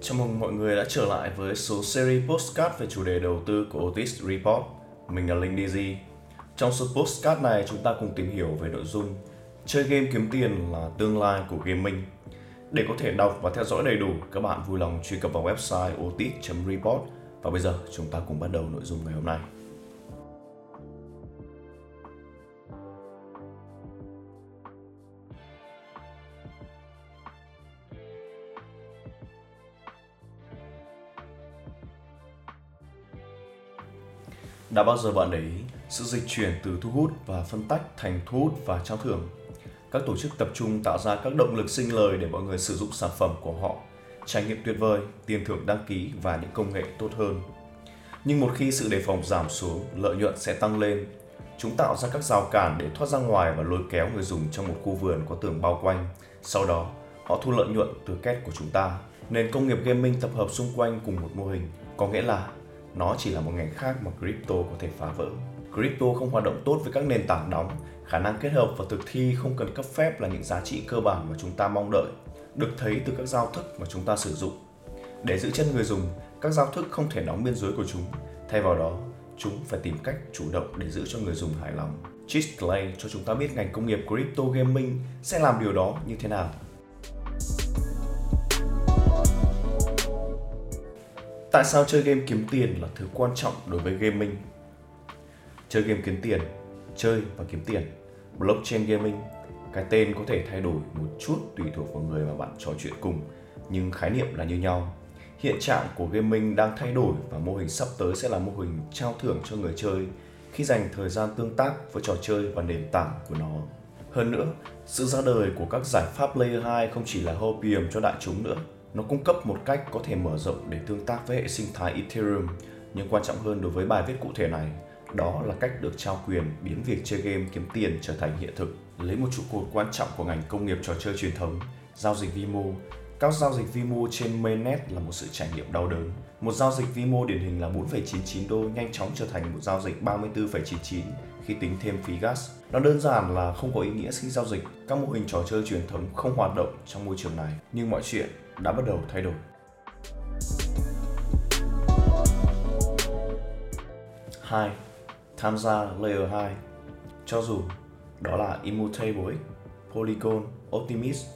Chào mừng mọi người đã trở lại với số series postcard về chủ đề đầu tư của Otis Report. Mình là Linh DZ. Trong số postcard này chúng ta cùng tìm hiểu về nội dung Chơi game kiếm tiền là tương lai của gaming. Để có thể đọc và theo dõi đầy đủ, các bạn vui lòng truy cập vào website otis.report và bây giờ chúng ta cùng bắt đầu nội dung ngày hôm nay. Đã bao giờ bạn để ý sự dịch chuyển từ thu hút và phân tách thành thu hút và trao thưởng? Các tổ chức tập trung tạo ra các động lực sinh lời để mọi người sử dụng sản phẩm của họ, trải nghiệm tuyệt vời, tiền thưởng đăng ký và những công nghệ tốt hơn. Nhưng một khi sự đề phòng giảm xuống, lợi nhuận sẽ tăng lên. Chúng tạo ra các rào cản để thoát ra ngoài và lôi kéo người dùng trong một khu vườn có tường bao quanh. Sau đó, họ thu lợi nhuận từ kết của chúng ta. Nền công nghiệp gaming tập hợp xung quanh cùng một mô hình, có nghĩa là nó chỉ là một ngành khác mà crypto có thể phá vỡ. Crypto không hoạt động tốt với các nền tảng đóng, khả năng kết hợp và thực thi không cần cấp phép là những giá trị cơ bản mà chúng ta mong đợi, được thấy từ các giao thức mà chúng ta sử dụng. Để giữ chân người dùng, các giao thức không thể đóng biên giới của chúng, thay vào đó, chúng phải tìm cách chủ động để giữ cho người dùng hài lòng. Chris Clay cho chúng ta biết ngành công nghiệp crypto gaming sẽ làm điều đó như thế nào. Tại sao chơi game kiếm tiền là thứ quan trọng đối với gaming? Chơi game kiếm tiền, chơi và kiếm tiền. Blockchain gaming, cái tên có thể thay đổi một chút tùy thuộc vào người mà bạn trò chuyện cùng, nhưng khái niệm là như nhau. Hiện trạng của gaming đang thay đổi và mô hình sắp tới sẽ là mô hình trao thưởng cho người chơi khi dành thời gian tương tác với trò chơi và nền tảng của nó. Hơn nữa, sự ra đời của các giải pháp Layer 2 không chỉ là hopium cho đại chúng nữa, nó cung cấp một cách có thể mở rộng để tương tác với hệ sinh thái Ethereum, nhưng quan trọng hơn đối với bài viết cụ thể này, đó là cách được trao quyền biến việc chơi game kiếm tiền trở thành hiện thực. Lấy một trụ cột quan trọng của ngành công nghiệp trò chơi truyền thống, giao dịch vi mô. Các giao dịch vi mô trên mainnet là một sự trải nghiệm đau đớn. Một giao dịch vi mô điển hình là 4,99 đô nhanh chóng trở thành một giao dịch 34,99 khi tính thêm phí gas. Nó đơn giản là không có ý nghĩa khi giao dịch. Các mô hình trò chơi truyền thống không hoạt động trong môi trường này, nhưng mọi chuyện đã bắt đầu thay đổi. Hai, Tham gia Layer 2 Cho dù đó là Immutable Polygon, Optimist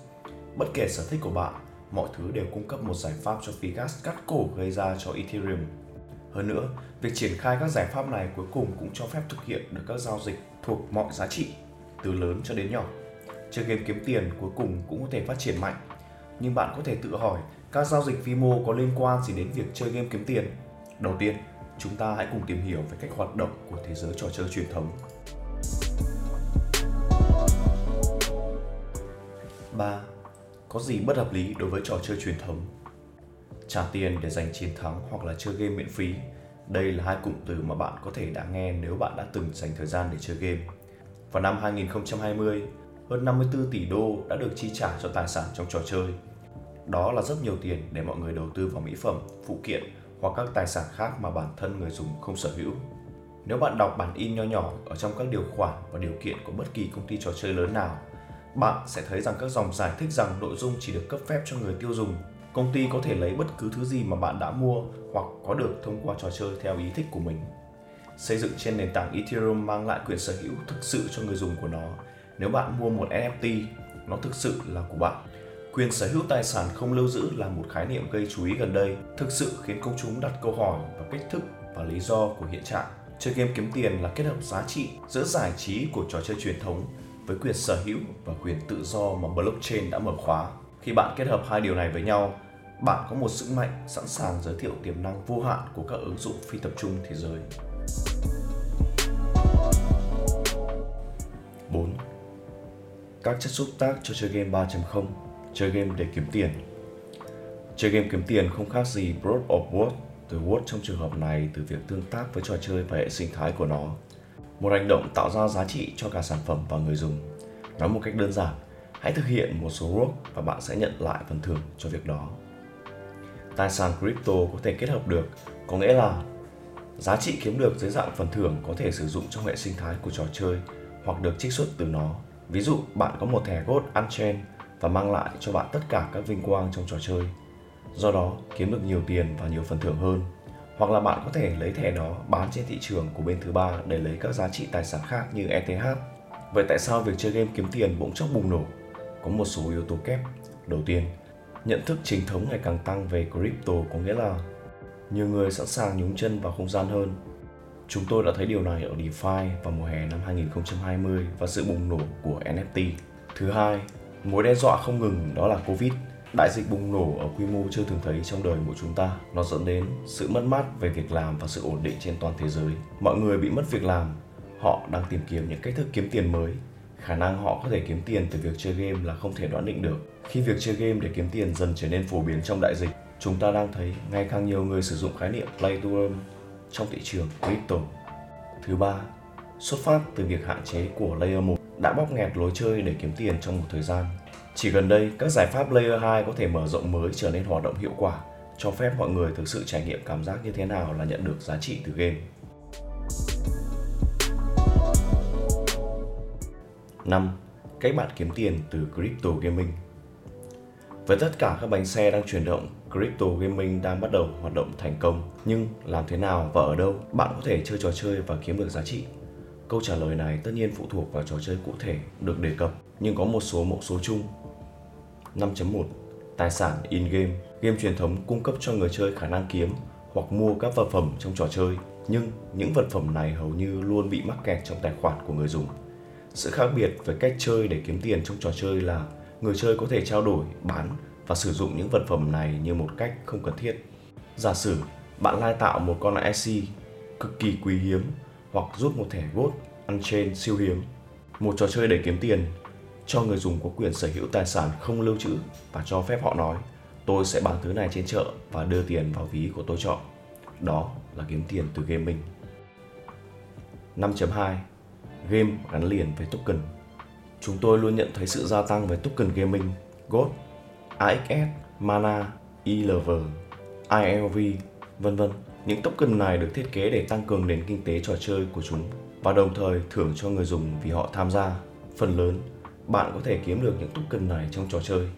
Bất kể sở thích của bạn, mọi thứ đều cung cấp một giải pháp cho phí gas cắt cổ gây ra cho Ethereum. Hơn nữa, việc triển khai các giải pháp này cuối cùng cũng cho phép thực hiện được các giao dịch thuộc mọi giá trị, từ lớn cho đến nhỏ. Chơi game kiếm tiền cuối cùng cũng có thể phát triển mạnh nhưng bạn có thể tự hỏi các giao dịch vi mô có liên quan gì đến việc chơi game kiếm tiền. Đầu tiên, chúng ta hãy cùng tìm hiểu về cách hoạt động của thế giới trò chơi truyền thống. 3. Có gì bất hợp lý đối với trò chơi truyền thống? Trả tiền để giành chiến thắng hoặc là chơi game miễn phí. Đây là hai cụm từ mà bạn có thể đã nghe nếu bạn đã từng dành thời gian để chơi game. Vào năm 2020, hơn 54 tỷ đô đã được chi trả cho tài sản trong trò chơi đó là rất nhiều tiền để mọi người đầu tư vào mỹ phẩm, phụ kiện hoặc các tài sản khác mà bản thân người dùng không sở hữu. Nếu bạn đọc bản in nho nhỏ ở trong các điều khoản và điều kiện của bất kỳ công ty trò chơi lớn nào, bạn sẽ thấy rằng các dòng giải thích rằng nội dung chỉ được cấp phép cho người tiêu dùng. Công ty có thể lấy bất cứ thứ gì mà bạn đã mua hoặc có được thông qua trò chơi theo ý thích của mình. Xây dựng trên nền tảng Ethereum mang lại quyền sở hữu thực sự cho người dùng của nó. Nếu bạn mua một NFT, nó thực sự là của bạn Quyền sở hữu tài sản không lưu giữ là một khái niệm gây chú ý gần đây, thực sự khiến công chúng đặt câu hỏi và cách thức và lý do của hiện trạng. Chơi game kiếm tiền là kết hợp giá trị giữa giải trí của trò chơi truyền thống với quyền sở hữu và quyền tự do mà blockchain đã mở khóa. Khi bạn kết hợp hai điều này với nhau, bạn có một sức mạnh sẵn sàng giới thiệu tiềm năng vô hạn của các ứng dụng phi tập trung thế giới. 4. Các chất xúc tác cho chơi game 3.0 chơi game để kiếm tiền. Chơi game kiếm tiền không khác gì Broad of word từ Word trong trường hợp này từ việc tương tác với trò chơi và hệ sinh thái của nó. Một hành động tạo ra giá trị cho cả sản phẩm và người dùng. Nói một cách đơn giản, hãy thực hiện một số work và bạn sẽ nhận lại phần thưởng cho việc đó. Tài sản crypto có thể kết hợp được, có nghĩa là giá trị kiếm được dưới dạng phần thưởng có thể sử dụng trong hệ sinh thái của trò chơi hoặc được trích xuất từ nó. Ví dụ, bạn có một thẻ Gold Unchained và mang lại cho bạn tất cả các vinh quang trong trò chơi. do đó kiếm được nhiều tiền và nhiều phần thưởng hơn. Hoặc là bạn có thể lấy thẻ đó bán trên thị trường của bên thứ ba để lấy các giá trị tài sản khác như ETH. Vậy tại sao việc chơi game kiếm tiền bỗng chốc bùng nổ? Có một số yếu tố kép. Đầu tiên, nhận thức chính thống ngày càng tăng về crypto có nghĩa là nhiều người sẵn sàng nhúng chân vào không gian hơn. Chúng tôi đã thấy điều này ở DeFi vào mùa hè năm 2020 và sự bùng nổ của NFT. Thứ hai, mối đe dọa không ngừng đó là Covid. Đại dịch bùng nổ ở quy mô chưa từng thấy trong đời của chúng ta. Nó dẫn đến sự mất mát về việc làm và sự ổn định trên toàn thế giới. Mọi người bị mất việc làm, họ đang tìm kiếm những cách thức kiếm tiền mới. Khả năng họ có thể kiếm tiền từ việc chơi game là không thể đoán định được. Khi việc chơi game để kiếm tiền dần trở nên phổ biến trong đại dịch, chúng ta đang thấy ngày càng nhiều người sử dụng khái niệm play to earn trong thị trường crypto. Thứ ba, xuất phát từ việc hạn chế của Layer 1 đã bóp nghẹt lối chơi để kiếm tiền trong một thời gian. Chỉ gần đây, các giải pháp Layer 2 có thể mở rộng mới trở nên hoạt động hiệu quả, cho phép mọi người thực sự trải nghiệm cảm giác như thế nào là nhận được giá trị từ game. Năm, Cách bạn kiếm tiền từ crypto gaming Với tất cả các bánh xe đang chuyển động, crypto gaming đang bắt đầu hoạt động thành công. Nhưng làm thế nào và ở đâu bạn có thể chơi trò chơi và kiếm được giá trị? Câu trả lời này tất nhiên phụ thuộc vào trò chơi cụ thể được đề cập, nhưng có một số mẫu số chung. 5.1 Tài sản in-game Game truyền thống cung cấp cho người chơi khả năng kiếm hoặc mua các vật phẩm trong trò chơi, nhưng những vật phẩm này hầu như luôn bị mắc kẹt trong tài khoản của người dùng. Sự khác biệt với cách chơi để kiếm tiền trong trò chơi là người chơi có thể trao đổi, bán và sử dụng những vật phẩm này như một cách không cần thiết. Giả sử bạn lai tạo một con IC cực kỳ quý hiếm hoặc rút một thẻ Gold trên siêu hiếm. Một trò chơi để kiếm tiền cho người dùng có quyền sở hữu tài sản không lưu trữ và cho phép họ nói tôi sẽ bán thứ này trên chợ và đưa tiền vào ví của tôi chọn. Đó là kiếm tiền từ gaming. 5.2 Game gắn liền với token Chúng tôi luôn nhận thấy sự gia tăng về token gaming, GOT, AXS, Mana, ELV, ILV, vân vân. Những token này được thiết kế để tăng cường nền kinh tế trò chơi của chúng và đồng thời thưởng cho người dùng vì họ tham gia. Phần lớn, bạn có thể kiếm được những token này trong trò chơi.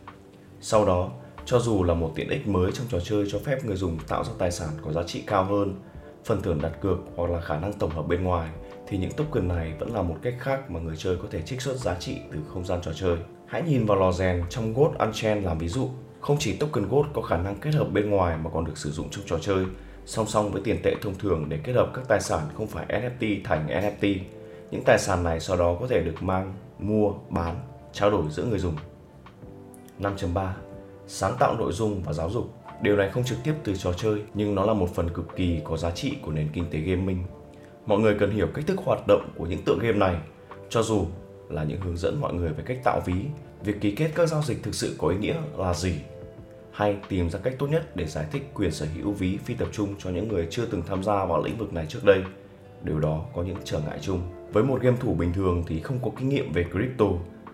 Sau đó, cho dù là một tiện ích mới trong trò chơi cho phép người dùng tạo ra tài sản có giá trị cao hơn, phần thưởng đặt cược hoặc là khả năng tổng hợp bên ngoài, thì những token này vẫn là một cách khác mà người chơi có thể trích xuất giá trị từ không gian trò chơi. Hãy nhìn vào lò rèn trong God Unchained làm ví dụ. Không chỉ token God có khả năng kết hợp bên ngoài mà còn được sử dụng trong trò chơi, song song với tiền tệ thông thường để kết hợp các tài sản không phải NFT thành NFT. Những tài sản này sau đó có thể được mang, mua, bán, trao đổi giữa người dùng. 5.3 Sáng tạo nội dung và giáo dục Điều này không trực tiếp từ trò chơi nhưng nó là một phần cực kỳ có giá trị của nền kinh tế gaming. Mọi người cần hiểu cách thức hoạt động của những tựa game này, cho dù là những hướng dẫn mọi người về cách tạo ví, việc ký kết các giao dịch thực sự có ý nghĩa là gì, hay tìm ra cách tốt nhất để giải thích quyền sở hữu ví phi tập trung cho những người chưa từng tham gia vào lĩnh vực này trước đây. Điều đó có những trở ngại chung. Với một game thủ bình thường thì không có kinh nghiệm về crypto,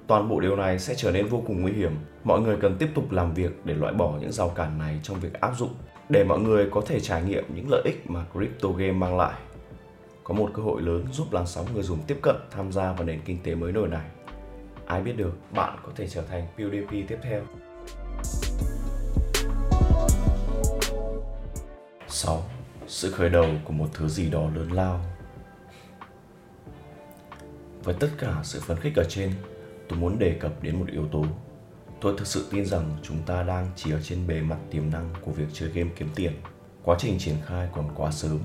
toàn bộ điều này sẽ trở nên vô cùng nguy hiểm. Mọi người cần tiếp tục làm việc để loại bỏ những rào cản này trong việc áp dụng để mọi người có thể trải nghiệm những lợi ích mà crypto game mang lại có một cơ hội lớn giúp làn sóng người dùng tiếp cận tham gia vào nền kinh tế mới nổi này. Ai biết được bạn có thể trở thành PewDiePie tiếp theo. 6. Sự khởi đầu của một thứ gì đó lớn lao Với tất cả sự phấn khích ở trên, tôi muốn đề cập đến một yếu tố. Tôi thực sự tin rằng chúng ta đang chỉ ở trên bề mặt tiềm năng của việc chơi game kiếm tiền. Quá trình triển khai còn quá sớm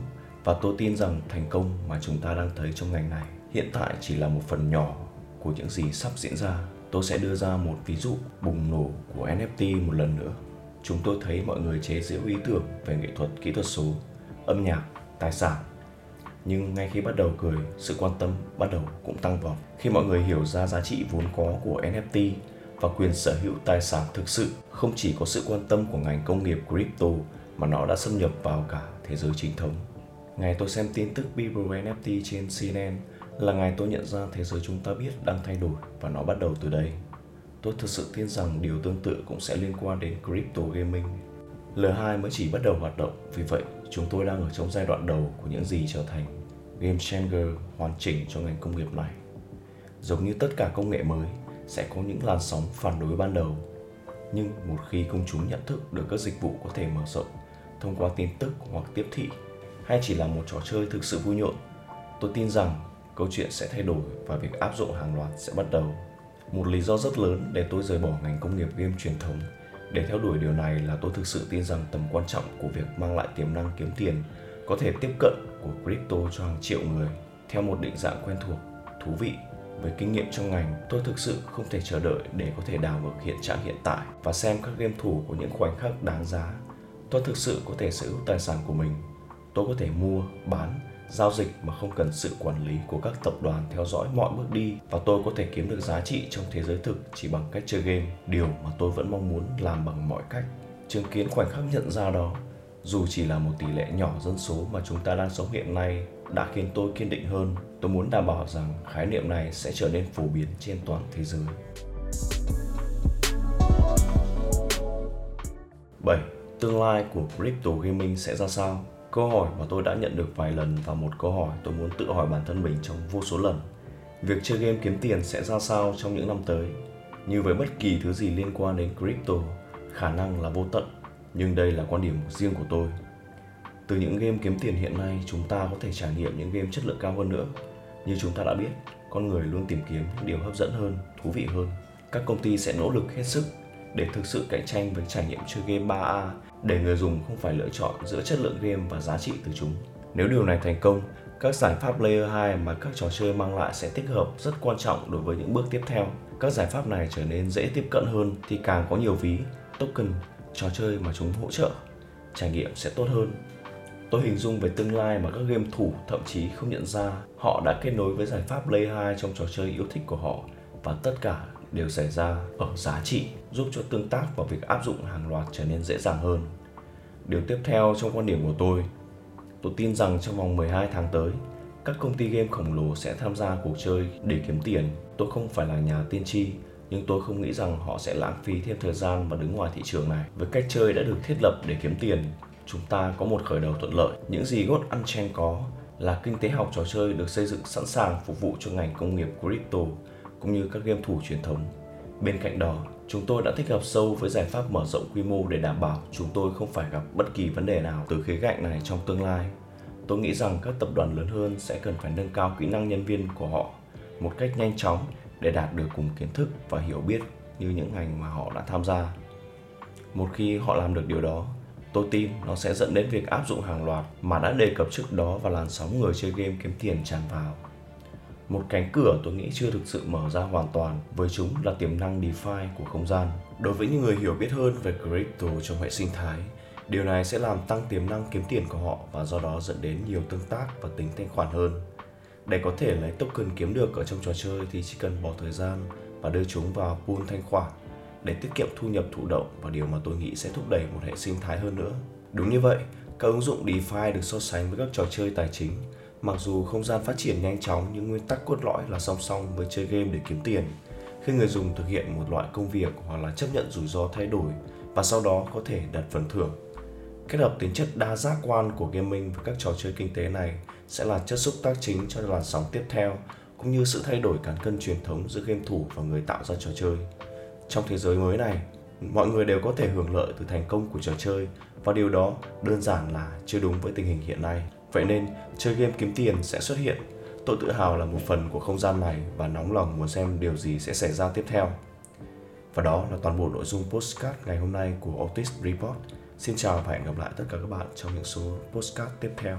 và tôi tin rằng thành công mà chúng ta đang thấy trong ngành này hiện tại chỉ là một phần nhỏ của những gì sắp diễn ra. Tôi sẽ đưa ra một ví dụ bùng nổ của NFT một lần nữa. Chúng tôi thấy mọi người chế giễu ý tưởng về nghệ thuật kỹ thuật số, âm nhạc, tài sản. Nhưng ngay khi bắt đầu cười, sự quan tâm bắt đầu cũng tăng vọt. Khi mọi người hiểu ra giá trị vốn có của NFT và quyền sở hữu tài sản thực sự không chỉ có sự quan tâm của ngành công nghiệp crypto mà nó đã xâm nhập vào cả thế giới chính thống. Ngày tôi xem tin tức People NFT trên CNN là ngày tôi nhận ra thế giới chúng ta biết đang thay đổi và nó bắt đầu từ đây. Tôi thực sự tin rằng điều tương tự cũng sẽ liên quan đến crypto gaming. L2 mới chỉ bắt đầu hoạt động, vì vậy chúng tôi đang ở trong giai đoạn đầu của những gì trở thành game changer hoàn chỉnh cho ngành công nghiệp này. Giống như tất cả công nghệ mới, sẽ có những làn sóng phản đối ban đầu. Nhưng một khi công chúng nhận thức được các dịch vụ có thể mở rộng thông qua tin tức hoặc tiếp thị hay chỉ là một trò chơi thực sự vui nhộn, tôi tin rằng câu chuyện sẽ thay đổi và việc áp dụng hàng loạt sẽ bắt đầu. Một lý do rất lớn để tôi rời bỏ ngành công nghiệp game truyền thống để theo đuổi điều này là tôi thực sự tin rằng tầm quan trọng của việc mang lại tiềm năng kiếm tiền có thể tiếp cận của crypto cho hàng triệu người theo một định dạng quen thuộc, thú vị. Với kinh nghiệm trong ngành, tôi thực sự không thể chờ đợi để có thể đào ngược hiện trạng hiện tại và xem các game thủ của những khoảnh khắc đáng giá. Tôi thực sự có thể sở hữu tài sản của mình. Tôi có thể mua, bán, giao dịch mà không cần sự quản lý của các tập đoàn theo dõi mọi bước đi và tôi có thể kiếm được giá trị trong thế giới thực chỉ bằng cách chơi game, điều mà tôi vẫn mong muốn làm bằng mọi cách. Chứng kiến khoảnh khắc nhận ra đó, dù chỉ là một tỷ lệ nhỏ dân số mà chúng ta đang sống hiện nay đã khiến tôi kiên định hơn. Tôi muốn đảm bảo rằng khái niệm này sẽ trở nên phổ biến trên toàn thế giới. 7. Tương lai của crypto gaming sẽ ra sao? Câu hỏi mà tôi đã nhận được vài lần và một câu hỏi tôi muốn tự hỏi bản thân mình trong vô số lần. Việc chơi game kiếm tiền sẽ ra sao trong những năm tới? Như với bất kỳ thứ gì liên quan đến crypto, khả năng là vô tận, nhưng đây là quan điểm riêng của tôi. Từ những game kiếm tiền hiện nay, chúng ta có thể trải nghiệm những game chất lượng cao hơn nữa. Như chúng ta đã biết, con người luôn tìm kiếm những điều hấp dẫn hơn, thú vị hơn. Các công ty sẽ nỗ lực hết sức để thực sự cạnh tranh với trải nghiệm chơi game 3A để người dùng không phải lựa chọn giữa chất lượng game và giá trị từ chúng. Nếu điều này thành công, các giải pháp Layer 2 mà các trò chơi mang lại sẽ tích hợp rất quan trọng đối với những bước tiếp theo. Các giải pháp này trở nên dễ tiếp cận hơn thì càng có nhiều ví, token, trò chơi mà chúng hỗ trợ. Trải nghiệm sẽ tốt hơn. Tôi hình dung về tương lai mà các game thủ thậm chí không nhận ra họ đã kết nối với giải pháp Layer 2 trong trò chơi yêu thích của họ và tất cả đều xảy ra ở giá trị giúp cho tương tác và việc áp dụng hàng loạt trở nên dễ dàng hơn. Điều tiếp theo trong quan điểm của tôi, tôi tin rằng trong vòng 12 tháng tới, các công ty game khổng lồ sẽ tham gia cuộc chơi để kiếm tiền. Tôi không phải là nhà tiên tri, nhưng tôi không nghĩ rằng họ sẽ lãng phí thêm thời gian và đứng ngoài thị trường này. Với cách chơi đã được thiết lập để kiếm tiền, chúng ta có một khởi đầu thuận lợi. Những gì God Unchained có là kinh tế học trò chơi được xây dựng sẵn sàng phục vụ cho ngành công nghiệp crypto cũng như các game thủ truyền thống. Bên cạnh đó, chúng tôi đã tích hợp sâu với giải pháp mở rộng quy mô để đảm bảo chúng tôi không phải gặp bất kỳ vấn đề nào từ khía cạnh này trong tương lai. Tôi nghĩ rằng các tập đoàn lớn hơn sẽ cần phải nâng cao kỹ năng nhân viên của họ một cách nhanh chóng để đạt được cùng kiến thức và hiểu biết như những ngành mà họ đã tham gia. Một khi họ làm được điều đó, tôi tin nó sẽ dẫn đến việc áp dụng hàng loạt mà đã đề cập trước đó và làn sóng người chơi game kiếm tiền tràn vào một cánh cửa tôi nghĩ chưa thực sự mở ra hoàn toàn với chúng là tiềm năng DeFi của không gian. Đối với những người hiểu biết hơn về crypto trong hệ sinh thái, điều này sẽ làm tăng tiềm năng kiếm tiền của họ và do đó dẫn đến nhiều tương tác và tính thanh khoản hơn. Để có thể lấy token kiếm được ở trong trò chơi thì chỉ cần bỏ thời gian và đưa chúng vào pool thanh khoản để tiết kiệm thu nhập thụ động và điều mà tôi nghĩ sẽ thúc đẩy một hệ sinh thái hơn nữa. Đúng như vậy, các ứng dụng DeFi được so sánh với các trò chơi tài chính Mặc dù không gian phát triển nhanh chóng nhưng nguyên tắc cốt lõi là song song với chơi game để kiếm tiền. Khi người dùng thực hiện một loại công việc hoặc là chấp nhận rủi ro thay đổi và sau đó có thể đặt phần thưởng. Kết hợp tính chất đa giác quan của gaming với các trò chơi kinh tế này sẽ là chất xúc tác chính cho làn sóng tiếp theo cũng như sự thay đổi cán cân truyền thống giữa game thủ và người tạo ra trò chơi. Trong thế giới mới này, mọi người đều có thể hưởng lợi từ thành công của trò chơi và điều đó đơn giản là chưa đúng với tình hình hiện nay. Vậy nên, chơi game kiếm tiền sẽ xuất hiện. Tôi tự hào là một phần của không gian này và nóng lòng muốn xem điều gì sẽ xảy ra tiếp theo. Và đó là toàn bộ nội dung postcard ngày hôm nay của Otis Report. Xin chào và hẹn gặp lại tất cả các bạn trong những số postcard tiếp theo.